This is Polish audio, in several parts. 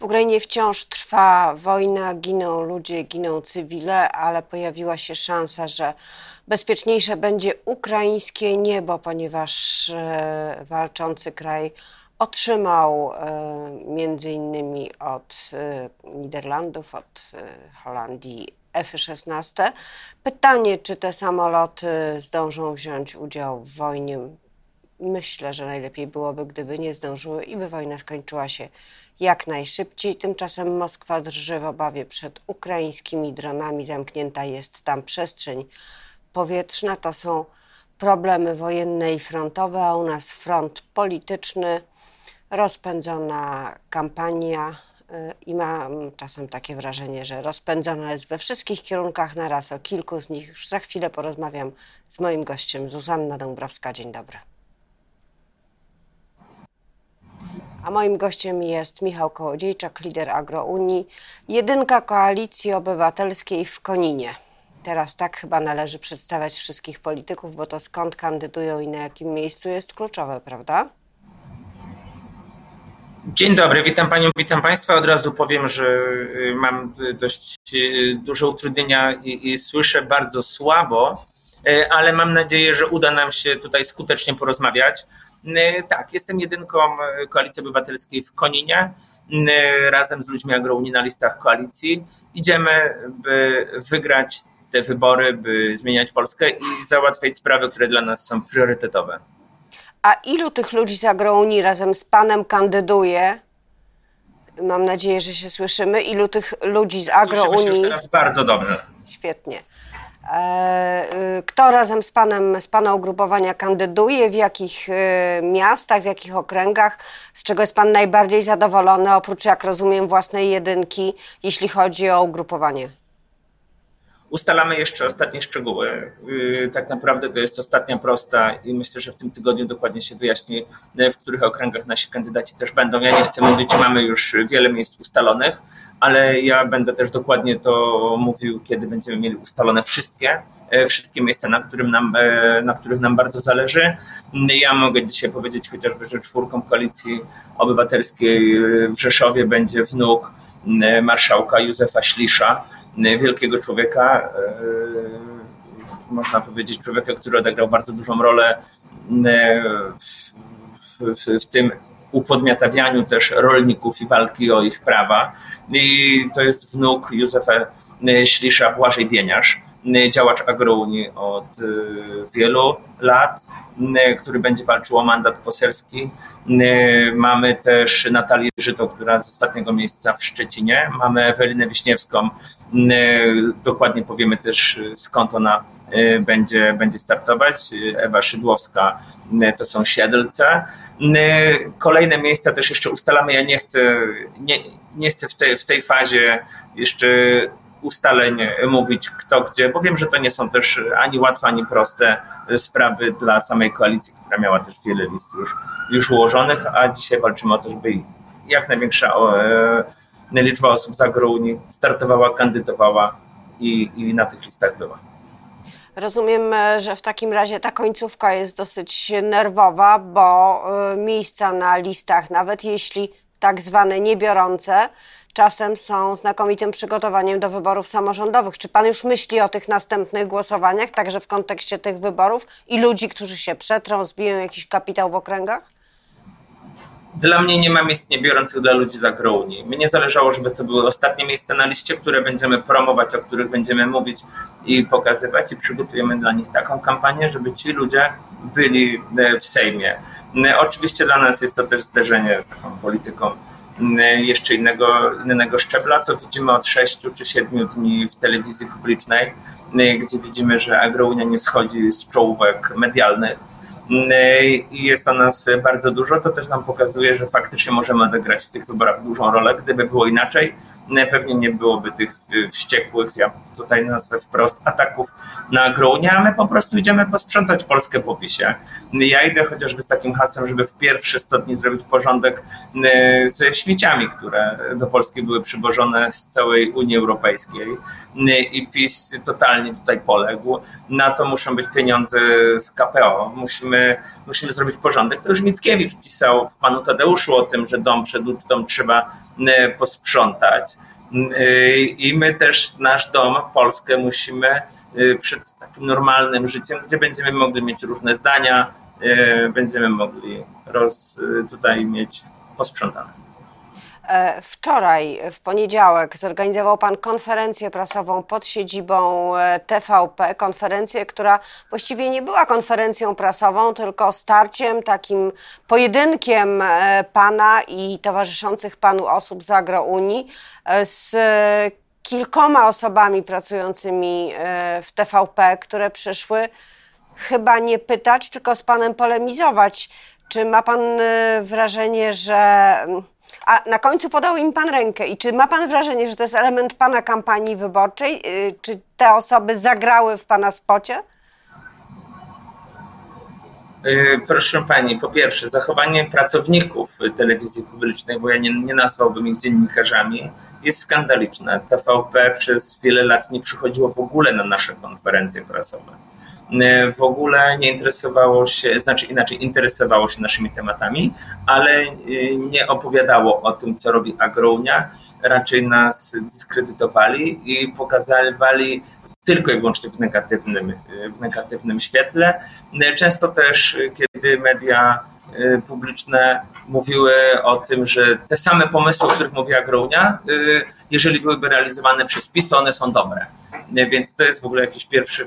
W Ukrainie wciąż trwa wojna, giną ludzie, giną cywile, ale pojawiła się szansa, że bezpieczniejsze będzie ukraińskie niebo, ponieważ e, walczący kraj otrzymał e, między innymi od e, Niderlandów, od Holandii F-16. Pytanie, czy te samoloty zdążą wziąć udział w wojnie Myślę, że najlepiej byłoby, gdyby nie zdążyły i by wojna skończyła się jak najszybciej. Tymczasem Moskwa drży w obawie przed ukraińskimi dronami. Zamknięta jest tam przestrzeń powietrzna. To są problemy wojenne i frontowe, a u nas front polityczny, rozpędzona kampania y, i mam czasem takie wrażenie, że rozpędzona jest we wszystkich kierunkach naraz. O kilku z nich już za chwilę porozmawiam z moim gościem, Zuzanna Dąbrowska. Dzień dobry. A moim gościem jest Michał Kołodziejczak, lider Agrounii, jedynka Koalicji Obywatelskiej w Koninie. Teraz tak chyba należy przedstawiać wszystkich polityków, bo to skąd kandydują i na jakim miejscu jest kluczowe, prawda? Dzień dobry, witam Panią, witam Państwa. Od razu powiem, że y, mam dość y, duże utrudnienia i, i słyszę bardzo słabo, y, ale mam nadzieję, że uda nam się tutaj skutecznie porozmawiać. E, tak, jestem jedynką e, Koalicji Obywatelskiej w Koninie. E, razem z ludźmi agrounii na listach koalicji idziemy, by wygrać te wybory, by zmieniać Polskę i załatwiać sprawy, które dla nas są priorytetowe. A ilu tych ludzi z agrounii razem z panem kandyduje? Mam nadzieję, że się słyszymy. Ilu tych ludzi z agrounii? Słyszymy się już teraz bardzo dobrze. Świetnie. E, y, kto razem z panem, z pana ugrupowania kandyduje, w jakich y, miastach, w jakich okręgach, z czego jest pan najbardziej zadowolony, oprócz, jak rozumiem, własnej jedynki, jeśli chodzi o ugrupowanie? Ustalamy jeszcze ostatnie szczegóły. Y, tak naprawdę to jest ostatnia prosta i myślę, że w tym tygodniu dokładnie się wyjaśni, w których okręgach nasi kandydaci też będą. Ja nie chcę mówić, mamy już wiele miejsc ustalonych, ale ja będę też dokładnie to mówił, kiedy będziemy mieli ustalone wszystkie, e, wszystkie miejsca, na, którym nam, e, na których nam bardzo zależy. Ja mogę dzisiaj powiedzieć chociażby, że czwórką koalicji obywatelskiej w Rzeszowie będzie wnuk marszałka Józefa Ślisza, wielkiego człowieka, e, można powiedzieć człowieka, który odegrał bardzo dużą rolę w, w, w tym upodmiotawianiu też rolników i walki o ich prawa. I to jest wnuk Józefa Ślisza, Błażej Bieniarz, działacz agrounii od y, wielu lat, y, który będzie walczył o mandat poselski. Y, mamy też Natalię Żyto, która z ostatniego miejsca w Szczecinie. Mamy Ewelinę Wiśniewską, dokładnie powiemy też skąd ona będzie, będzie startować. Ewa Szydłowska to są Siedlce. Kolejne miejsca też jeszcze ustalamy. Ja nie chcę, nie, nie chcę w tej, w tej fazie jeszcze ustaleń mówić kto gdzie, bo wiem, że to nie są też ani łatwe, ani proste sprawy dla samej koalicji, która miała też wiele list już, już ułożonych, a dzisiaj walczymy o to, żeby jak największa e, liczba osób z agrounii startowała, kandydowała i, i na tych listach była. Rozumiem, że w takim razie ta końcówka jest dosyć nerwowa, bo e, miejsca na listach, nawet jeśli tak zwane niebiorące, czasem są znakomitym przygotowaniem do wyborów samorządowych. Czy pan już myśli o tych następnych głosowaniach, także w kontekście tych wyborów i ludzi, którzy się przetrą, zbiją jakiś kapitał w okręgach? Dla mnie nie ma miejsc niebiorących dla ludzi za Grouni. Mnie zależało, żeby to były ostatnie miejsca na liście, które będziemy promować, o których będziemy mówić i pokazywać i przygotujemy dla nich taką kampanię, żeby ci ludzie byli w Sejmie. Oczywiście dla nas jest to też zderzenie z taką polityką jeszcze innego, innego szczebla, co widzimy od 6 czy 7 dni w telewizji publicznej, mm, gdzie widzimy, że Agrounia nie schodzi z czołówek medialnych i jest to nas bardzo dużo, to też nam pokazuje, że faktycznie możemy odegrać w tych wyborach dużą rolę. Gdyby było inaczej, pewnie nie byłoby tych wściekłych, ja tutaj nazwę wprost, ataków na Gronie, a my po prostu idziemy posprzątać Polskę po PiSie. Ja idę chociażby z takim hasłem, żeby w pierwsze 100 dni zrobić porządek ze śmieciami, które do Polski były przywożone z całej Unii Europejskiej i PiS totalnie tutaj poległ. Na to muszą być pieniądze z KPO. Musimy musimy, zrobić porządek. To już Mickiewicz pisał w Panu Tadeuszu o tym, że dom przed ucztą trzeba posprzątać. I my też nasz dom, Polskę, musimy przed takim normalnym życiem, gdzie będziemy mogli mieć różne zdania, będziemy mogli roz, tutaj mieć posprzątane. E, wczoraj, w poniedziałek, zorganizował Pan konferencję prasową pod siedzibą e, TVP. Konferencję, która właściwie nie była konferencją prasową, tylko starciem, takim pojedynkiem e, Pana i towarzyszących Panu osób z Agrounii z kilkoma osobami pracującymi w TVP, które przyszły chyba nie pytać, tylko z Panem polemizować. Czy ma Pan wrażenie, że mm, a na końcu podał im pan rękę. I czy ma pan wrażenie, że to jest element pana kampanii wyborczej? Y, czy te osoby zagrały w pana spocie? Y, proszę pani, po pierwsze, zachowanie pracowników telewizji publicznej, bo ja nie, nie nazwałbym ich dziennikarzami, jest skandaliczne. TVP przez wiele lat nie przychodziło w ogóle na nasze konferencje prasowe w ogóle nie interesowało się, znaczy inaczej, interesowało się naszymi tematami, ale e, nie opowiadało o tym, co robi Agrounia. Raczej nas dyskredytowali i pokazywali tylko i wyłącznie w negatywnym, w negatywnym świetle. E, często też, kiedy media publiczne mówiły o tym, że te same pomysły, o których mówi Agrounia, jeżeli byłyby realizowane przez PiS, to one są dobre. Więc to jest w ogóle jakieś pierwsze,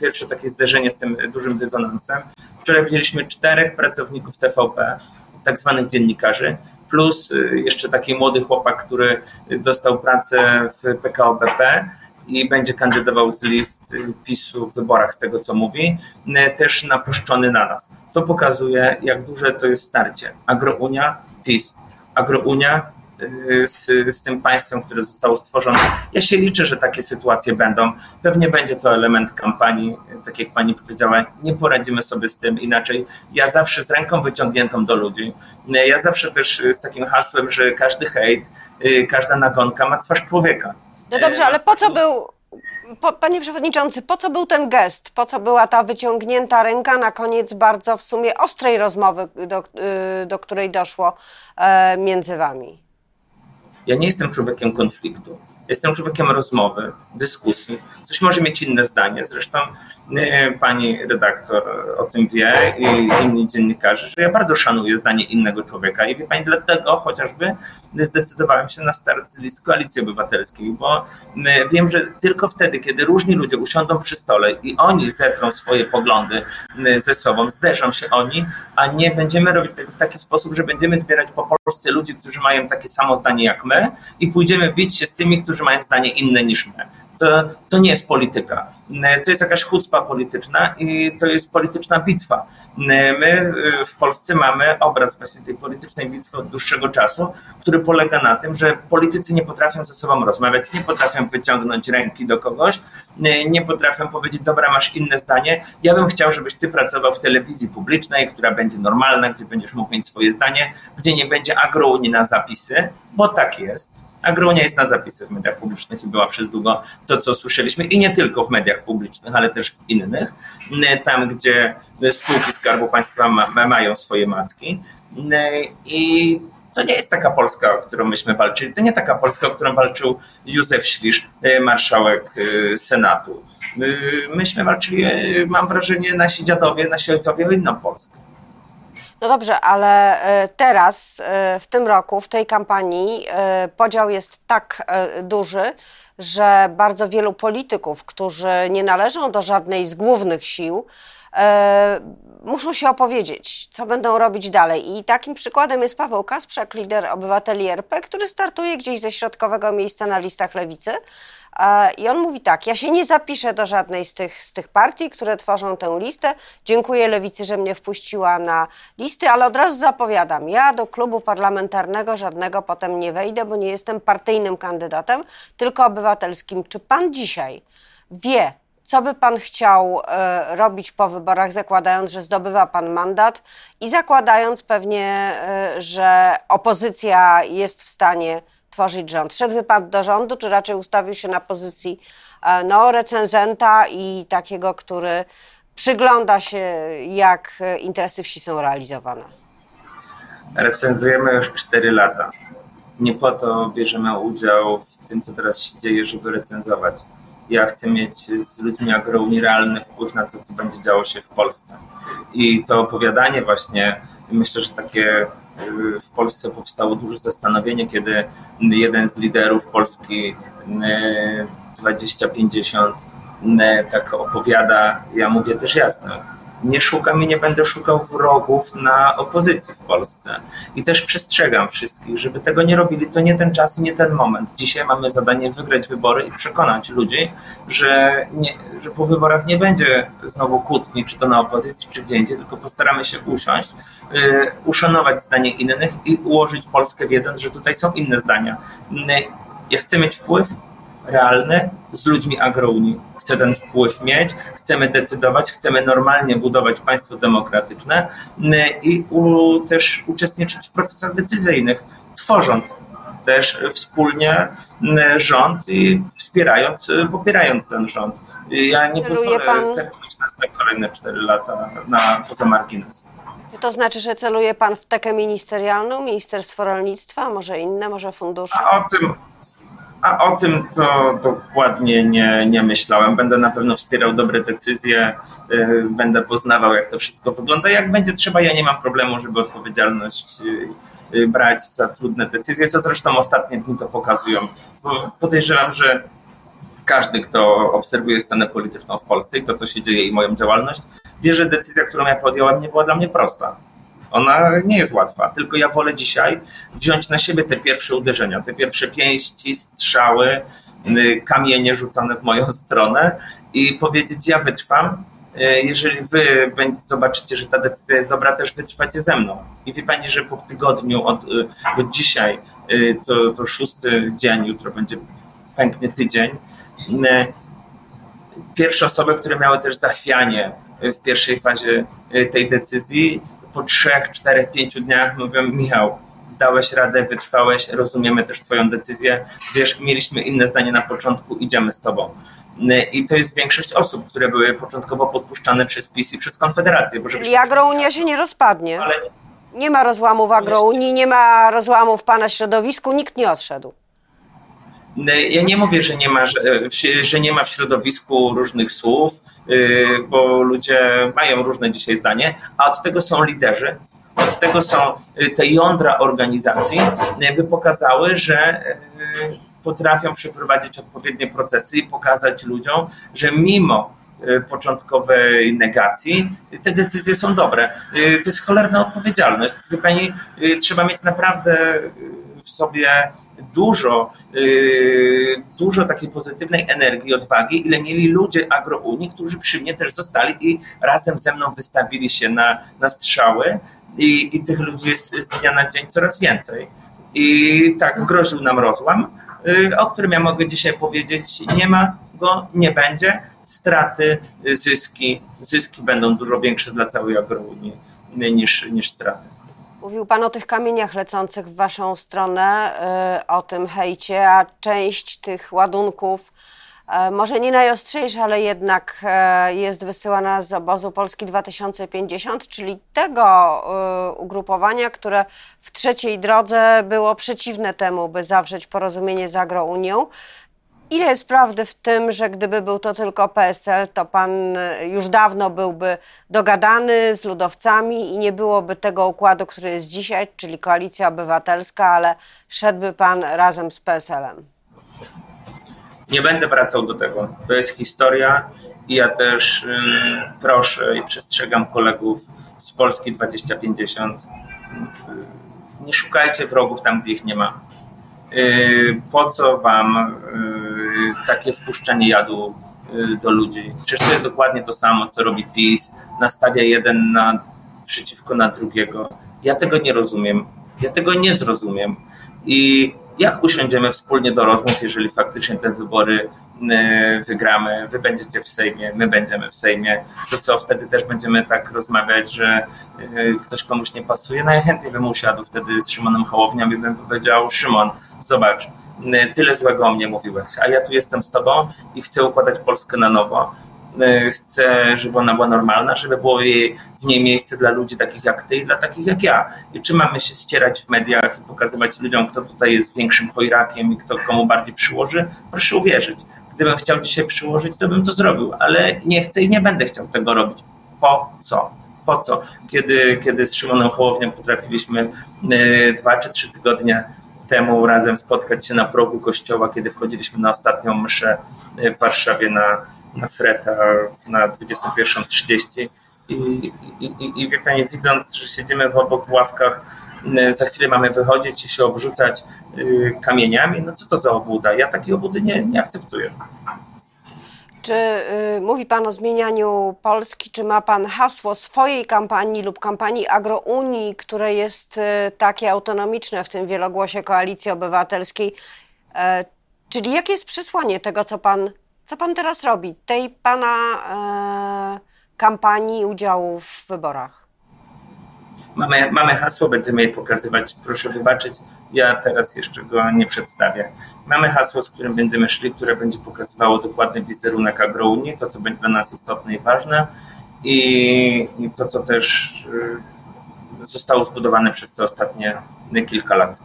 pierwsze takie zderzenie z tym dużym dysonansem. Wczoraj widzieliśmy czterech pracowników TVP, tak zwanych dziennikarzy, plus y, jeszcze taki młody chłopak, który dostał pracę w PKO BP i będzie kandydował z list PiSu w wyborach, z tego co mówi, y, też napuszczony na nas. To pokazuje, jak duże to jest starcie. Agrounia, PiS. Agrounia, Y, z, z tym państwem, które zostało stworzone. Ja się liczę, że takie sytuacje będą. Pewnie będzie to element kampanii, tak jak pani powiedziała, nie poradzimy sobie z tym inaczej. Ja zawsze z ręką wyciągniętą do ludzi. Ja zawsze też z takim hasłem, że każdy hejt, y, każda nagonka ma twarz człowieka. No dobrze, ale po co był po, panie przewodniczący, po co był ten gest? Po co była ta wyciągnięta ręka na koniec bardzo w sumie ostrej rozmowy, do, y, do której doszło e, między wami? Ja nie jestem człowiekiem konfliktu. Jestem człowiekiem rozmowy, dyskusji. Ktoś może mieć inne zdanie. Zresztą e, pani redaktor o tym wie i inni dziennikarze, że ja bardzo szanuję zdanie innego człowieka i wie pani, dlatego chociażby zdecydowałem się na start z Koalicji Obywatelskiej, bo wiem, że tylko wtedy, kiedy różni ludzie usiądą przy stole i oni zetrą swoje poglądy ze sobą, zderzą się oni, a nie będziemy robić tego w taki sposób, że będziemy zbierać po Polsce ludzi, którzy mają takie samo zdanie jak my i pójdziemy bić się z tymi, którzy mają zdanie inne niż my to, to nie jest polityka. To jest jakaś chucpa polityczna i to jest polityczna bitwa. My y, w Polsce mamy obraz właśnie tej politycznej bitwy od dłuższego czasu, który polega na tym, że politycy nie potrafią ze sobą rozmawiać, nie potrafią wyciągnąć ręki do kogoś, nie potrafią powiedzieć, dobra, masz inne zdanie, ja bym chciał, żebyś ty pracował w telewizji publicznej, która będzie normalna, gdzie będziesz mógł mieć swoje zdanie, gdzie nie będzie agrounii na zapisy, bo tak jest Agronia jest na zapisy w mediach publicznych i była przez długo to, co słyszeliśmy i nie tylko w mediach publicznych, ale też w innych, tam gdzie spółki Skarbu Państwa ma, mają swoje macki i to nie jest taka Polska, o którą myśmy walczyli. To nie taka Polska, o którą walczył Józef Ślisz, marszałek Senatu. Myśmy walczyli, mam wrażenie, nasi dziadowie, nasi ojcowie o inną Polskę. No dobrze, ale e, teraz, e, w tym roku, w tej kampanii, e, podział jest tak duży, że bardzo wielu polityków, którzy nie należą do żadnej z głównych sił, muszą się opowiedzieć, co będą robić dalej. I takim przykładem jest Paweł Kasprzak, lider obywateli RP, który startuje gdzieś ze środkowego miejsca na listach lewicy. I on mówi tak: Ja się nie zapiszę do żadnej z tych, z tych partii, które tworzą tę listę. Dziękuję lewicy, że mnie wpuściła na listy, ale od razu zapowiadam: Ja do klubu parlamentarnego żadnego potem nie wejdę, bo nie jestem partyjnym kandydatem, tylko obywatelskim. Czy pan dzisiaj wie, co by pan chciał e, robić po wyborach, zakładając, że zdobywa pan mandat i zakładając pewnie, e, że opozycja jest w stanie tworzyć rząd? Szedłby pan do rządu, czy raczej ustawił się na pozycji e, no, recenzenta i takiego, który przygląda się, jak interesy wsi są realizowane. Recenzujemy już 4 lata. Nie po to bierzemy udział w tym, co teraz się dzieje, żeby recenzować. Ja chcę mieć z ludźmi agrounii realny wpływ na to, co będzie działo się w Polsce. I to opowiadanie właśnie, myślę, że takie y, w Polsce powstało duże zastanowienie, kiedy jeden z liderów Polski 2050 y, y, tak opowiada, ja mówię też jasno, nie szukam i nie będę szukał wrogów na opozycji w Polsce. I też przestrzegam wszystkich, żeby tego nie robili. To nie ten czas i nie ten moment. Dzisiaj mamy zadanie wygrać wybory i przekonać ludzi, że, nie, że po wyborach nie będzie znowu kłótni, czy to na opozycji, czy gdzie indziej, tylko postaramy się usiąść, yy, uszanować zdanie innych i ułożyć Polskę wiedząc, że tutaj są inne zdania. Yy, ja chcę mieć wpływ realny z ludźmi agrounii chce ten wpływ mieć, chcemy decydować, chcemy normalnie budować państwo demokratyczne mm, i u, też uczestniczyć w procesach decyzyjnych, tworząc też wspólnie mm, rząd i wspierając, popierając ten rząd. Ja nie pozwolę pan... nas na kolejne 4 lata na poza margines. Czy to znaczy, że celuje pan w tekę ministerialną, Ministerstwo Rolnictwa, może inne, może fundusze? A o tym, a o tym to dokładnie nie, nie myślałem. Będę na pewno wspierał dobre decyzje, y, będę poznawał, jak to wszystko wygląda. Jak będzie trzeba, ja nie mam problemu, żeby odpowiedzialność y, y, brać za trudne decyzje, co zresztą ostatnie dni to pokazują. Podejrzewam, że każdy, kto obserwuje scenę polityczną w Polsce i to, co się dzieje i moją działalność, wie, że decyzja, którą ja podjąłem, nie była dla mnie prosta ona nie jest łatwa, tylko ja wolę dzisiaj wziąć na siebie te pierwsze uderzenia, te pierwsze pięści, strzały, y, kamienie rzucone w moją stronę i powiedzieć, ja wytrwam. Y, jeżeli wy zobaczycie, że ta decyzja jest dobra, też wytrwacie ze mną. I wie pani, że po tygodniu od, y, od dzisiaj, to, to szósty dzień, jutro będzie pęknie tydzień, pierwsze osoby, które miały też zachwianie w pierwszej fazie tej decyzji, po trzech, czterech, pięciu dniach mówią, Michał, dałeś radę, wytrwałeś, rozumiemy też Twoją decyzję. Wiesz, mieliśmy inne zdanie na początku, idziemy z Tobą. I to jest większość osób, które były początkowo podpuszczane przez PiS i przez Konfederację. Bo agrounia się nie rozpadnie. Ale... Nie ma rozłamu w agrounii, nie ma rozłamu w Pana środowisku, nikt nie odszedł. Ja nie mówię, że nie, ma, że nie ma w środowisku różnych słów, y, bo ludzie mają różne dzisiaj zdanie, a od tego są liderzy, od tego są y, te jądra organizacji, y, by pokazały, że potrafią przeprowadzić odpowiednie procesy i pokazać ludziom, że mimo początkowej negacji, te decyzje są dobre. To jest cholerna odpowiedzialność. Wie pani, trzeba mieć naprawdę sobie dużo, yy, dużo takiej pozytywnej energii, odwagi, ile mieli ludzie agrounii, którzy przy mnie też zostali i razem ze mną wystawili się na, na strzały i, i tych ludzi jest z dnia na dzień coraz więcej. I tak groził nam rozłam, yy, o którym ja mogę dzisiaj powiedzieć, nie ma go, nie będzie, straty, zyski, zyski będą dużo większe dla całej agrounii niż, niż straty. Mówił Pan o tych kamieniach lecących w Waszą stronę, y, o tym hejcie, a część tych ładunków, y, może nie najostrzejsza, ale jednak y, jest wysyłana z obozu Polski 2050, czyli tego ugrupowania, które w trzeciej drodze było przeciwne temu, by zawrzeć porozumienie z Agrounią. Ile jest prawdy w tym, że gdyby był to tylko PSL, to pan e, już dawno byłby dogadany z ludowcami i nie byłoby tego układu, który jest dzisiaj, czyli koalicja obywatelska, ale szedłby pan razem z PSL-em? Nie będę wracał do tego. To jest historia i ja też y, proszę i przestrzegam kolegów z Polski 2050. Nie szukajcie wrogów tam, gdzie ich nie ma po co wam y, takie wpuszczanie jadu y, do ludzi? Przecież to jest dokładnie to samo, co robi PiS, nastawia jeden na, przeciwko na drugiego. Ja tego nie rozumiem. Ja tego nie zrozumiem. I jak usiądziemy wspólnie do rozmów, jeżeli faktycznie te wybory e, wygramy, wy będziecie w Sejmie, my będziemy w Sejmie, to co wtedy też będziemy tak rozmawiać, że e, ktoś komuś nie pasuje? Najchętniej bym usiadł wtedy z Szymonem Hołownią i bym powiedział, Szymon, zobacz, tyle złego o mnie mówiłeś, a ja tu jestem z tobą i chcę układać Polskę na nowo. E, chcę, żeby ona była normalna, żeby było jej, w niej miejsce dla ludzi takich jak ty i dla takich jak ja. I czy mamy się ścierać w mediach i pokazywać ludziom, kto tutaj jest większym chojrakiem i kto komu bardziej przyłoży? Proszę uwierzyć. Gdybym chciał dzisiaj przyłożyć, to bym to zrobił, ale nie chcę i nie będę chciał tego robić. Po co? Po co? Kiedy, kiedy z Szymonem Hołownią potrafiliśmy e, dwa czy trzy tygodnie temu razem spotkać się na progu kościoła, kiedy wchodziliśmy na ostatnią mszę w Warszawie na, na Freta na 21.30 i, i, i, i wie Pani, widząc, że siedzimy w obok w ławkach, y, za chwilę mamy wychodzić i się obrzucać y, kamieniami, no co to za obuda? Ja takiej obudy nie, nie akceptuję. Czy y, mówi Pan o zmienianiu Polski? Czy ma Pan hasło swojej kampanii lub kampanii Agrounii, które jest y, takie autonomiczne w tym wielogłosie Koalicji Obywatelskiej? E, czyli jakie jest przesłanie tego, co Pan, co pan teraz robi, tej Pana e, kampanii udziału w wyborach? Mamy, mamy hasło, będziemy je pokazywać. Proszę wybaczyć, ja teraz jeszcze go nie przedstawię. Mamy hasło, z którym będziemy szli, które będzie pokazywało dokładny wizerunek agrounii, to co będzie dla nas istotne i ważne i, i to, co też y, zostało zbudowane przez te ostatnie kilka lat.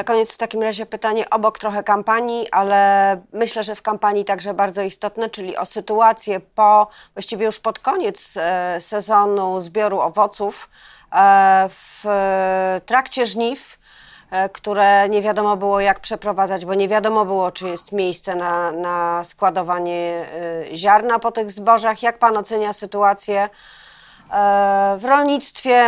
Na koniec w takim razie pytanie obok trochę kampanii, ale myślę, że w kampanii także bardzo istotne, czyli o sytuację po, właściwie już pod koniec e, sezonu zbioru owoców e, w trakcie żniw, e, które nie wiadomo było jak przeprowadzać, bo nie wiadomo było, czy jest miejsce na, na składowanie ziarna po tych zbożach. Jak Pan ocenia sytuację w rolnictwie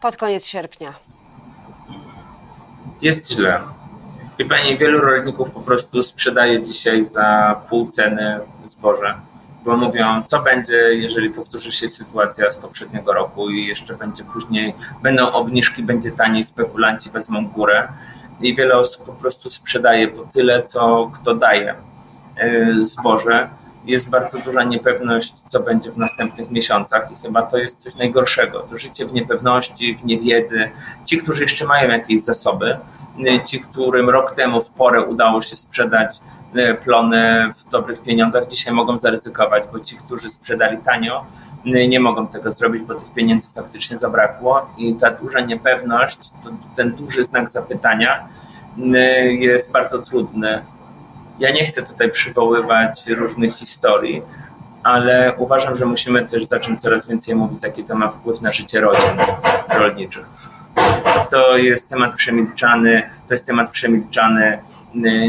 pod koniec sierpnia? Jest źle. Wie Pani, wielu rolników po prostu sprzedaje dzisiaj za pół ceny zboże, bo mówią, co będzie, jeżeli powtórzy się sytuacja z poprzedniego roku i jeszcze będzie później, będą obniżki, będzie taniej, spekulanci wezmą górę i wiele osób po prostu sprzedaje po tyle, co kto daje y, zboże jest bardzo duża niepewność, co będzie w następnych miesiącach, i chyba to jest coś najgorszego. To życie w niepewności, w niewiedzy. Ci, którzy jeszcze mają jakieś zasoby, ci, którym rok temu w porę udało się sprzedać e, plony w dobrych pieniądzach, dzisiaj mogą zaryzykować, bo ci, którzy sprzedali tanio, nie mogą tego zrobić, bo tych pieniędzy faktycznie zabrakło i ta duża niepewność, ten duży znak zapytania jest bardzo trudny ja nie chcę tutaj przywoływać różnych historii, ale uważam, że musimy też zacząć coraz więcej mówić, jaki to ma wpływ na życie rodzin rolniczych. To jest temat przemilczany, to jest temat przemilczany.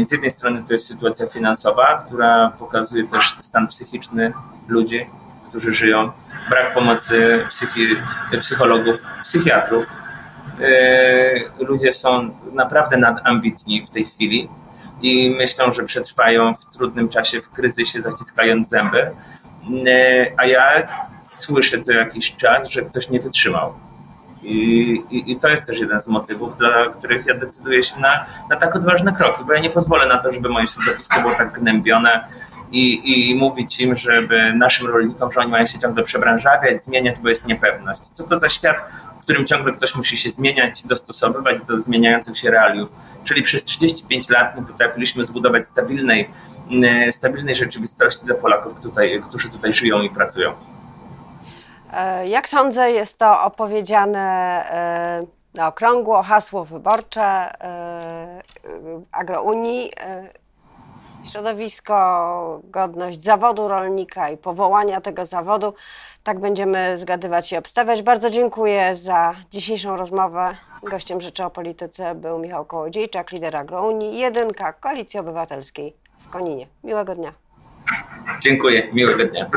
Z jednej strony to jest sytuacja finansowa, która pokazuje też stan psychiczny ludzi, którzy żyją, brak pomocy psychi, psychologów, psychiatrów. Yy, ludzie są naprawdę nadambitni w tej chwili i myślą, że przetrwają w trudnym czasie, w kryzysie, zaciskając zęby. E, a ja słyszę co jakiś czas, że ktoś nie wytrzymał. I, i, I, to jest też jeden z motywów, dla których ja decyduję się na, na tak odważne kroki, bo ja nie pozwolę na to, żeby moje środowisko było tak gnębione i, i mówić im, żeby naszym rolnikom, że oni mają się ciągle przebranżawiać, zmieniać, bo jest niepewność. Co to za świat, w którym ciągle ktoś musi się zmieniać dostosowywać do zmieniających się realiów. Czyli przez 35 lat nie potrafiliśmy zbudować stabilnej, mm, stabilnej rzeczywistości dla Polaków, tutaj, którzy tutaj żyją i pracują. E, jak sądzę, jest to opowiedziane e, na okrągło, hasło wyborcze e, Agrounii środowisko, godność zawodu rolnika i powołania tego zawodu. Tak będziemy zgadywać i obstawiać. Bardzo dziękuję za dzisiejszą rozmowę. Gościem Rzeczy o Polityce był Michał Kołodziejczak, lider Agrounii, jedynka Koalicji Obywatelskiej w Koninie. Miłego dnia. Dziękuję, miłego dnia.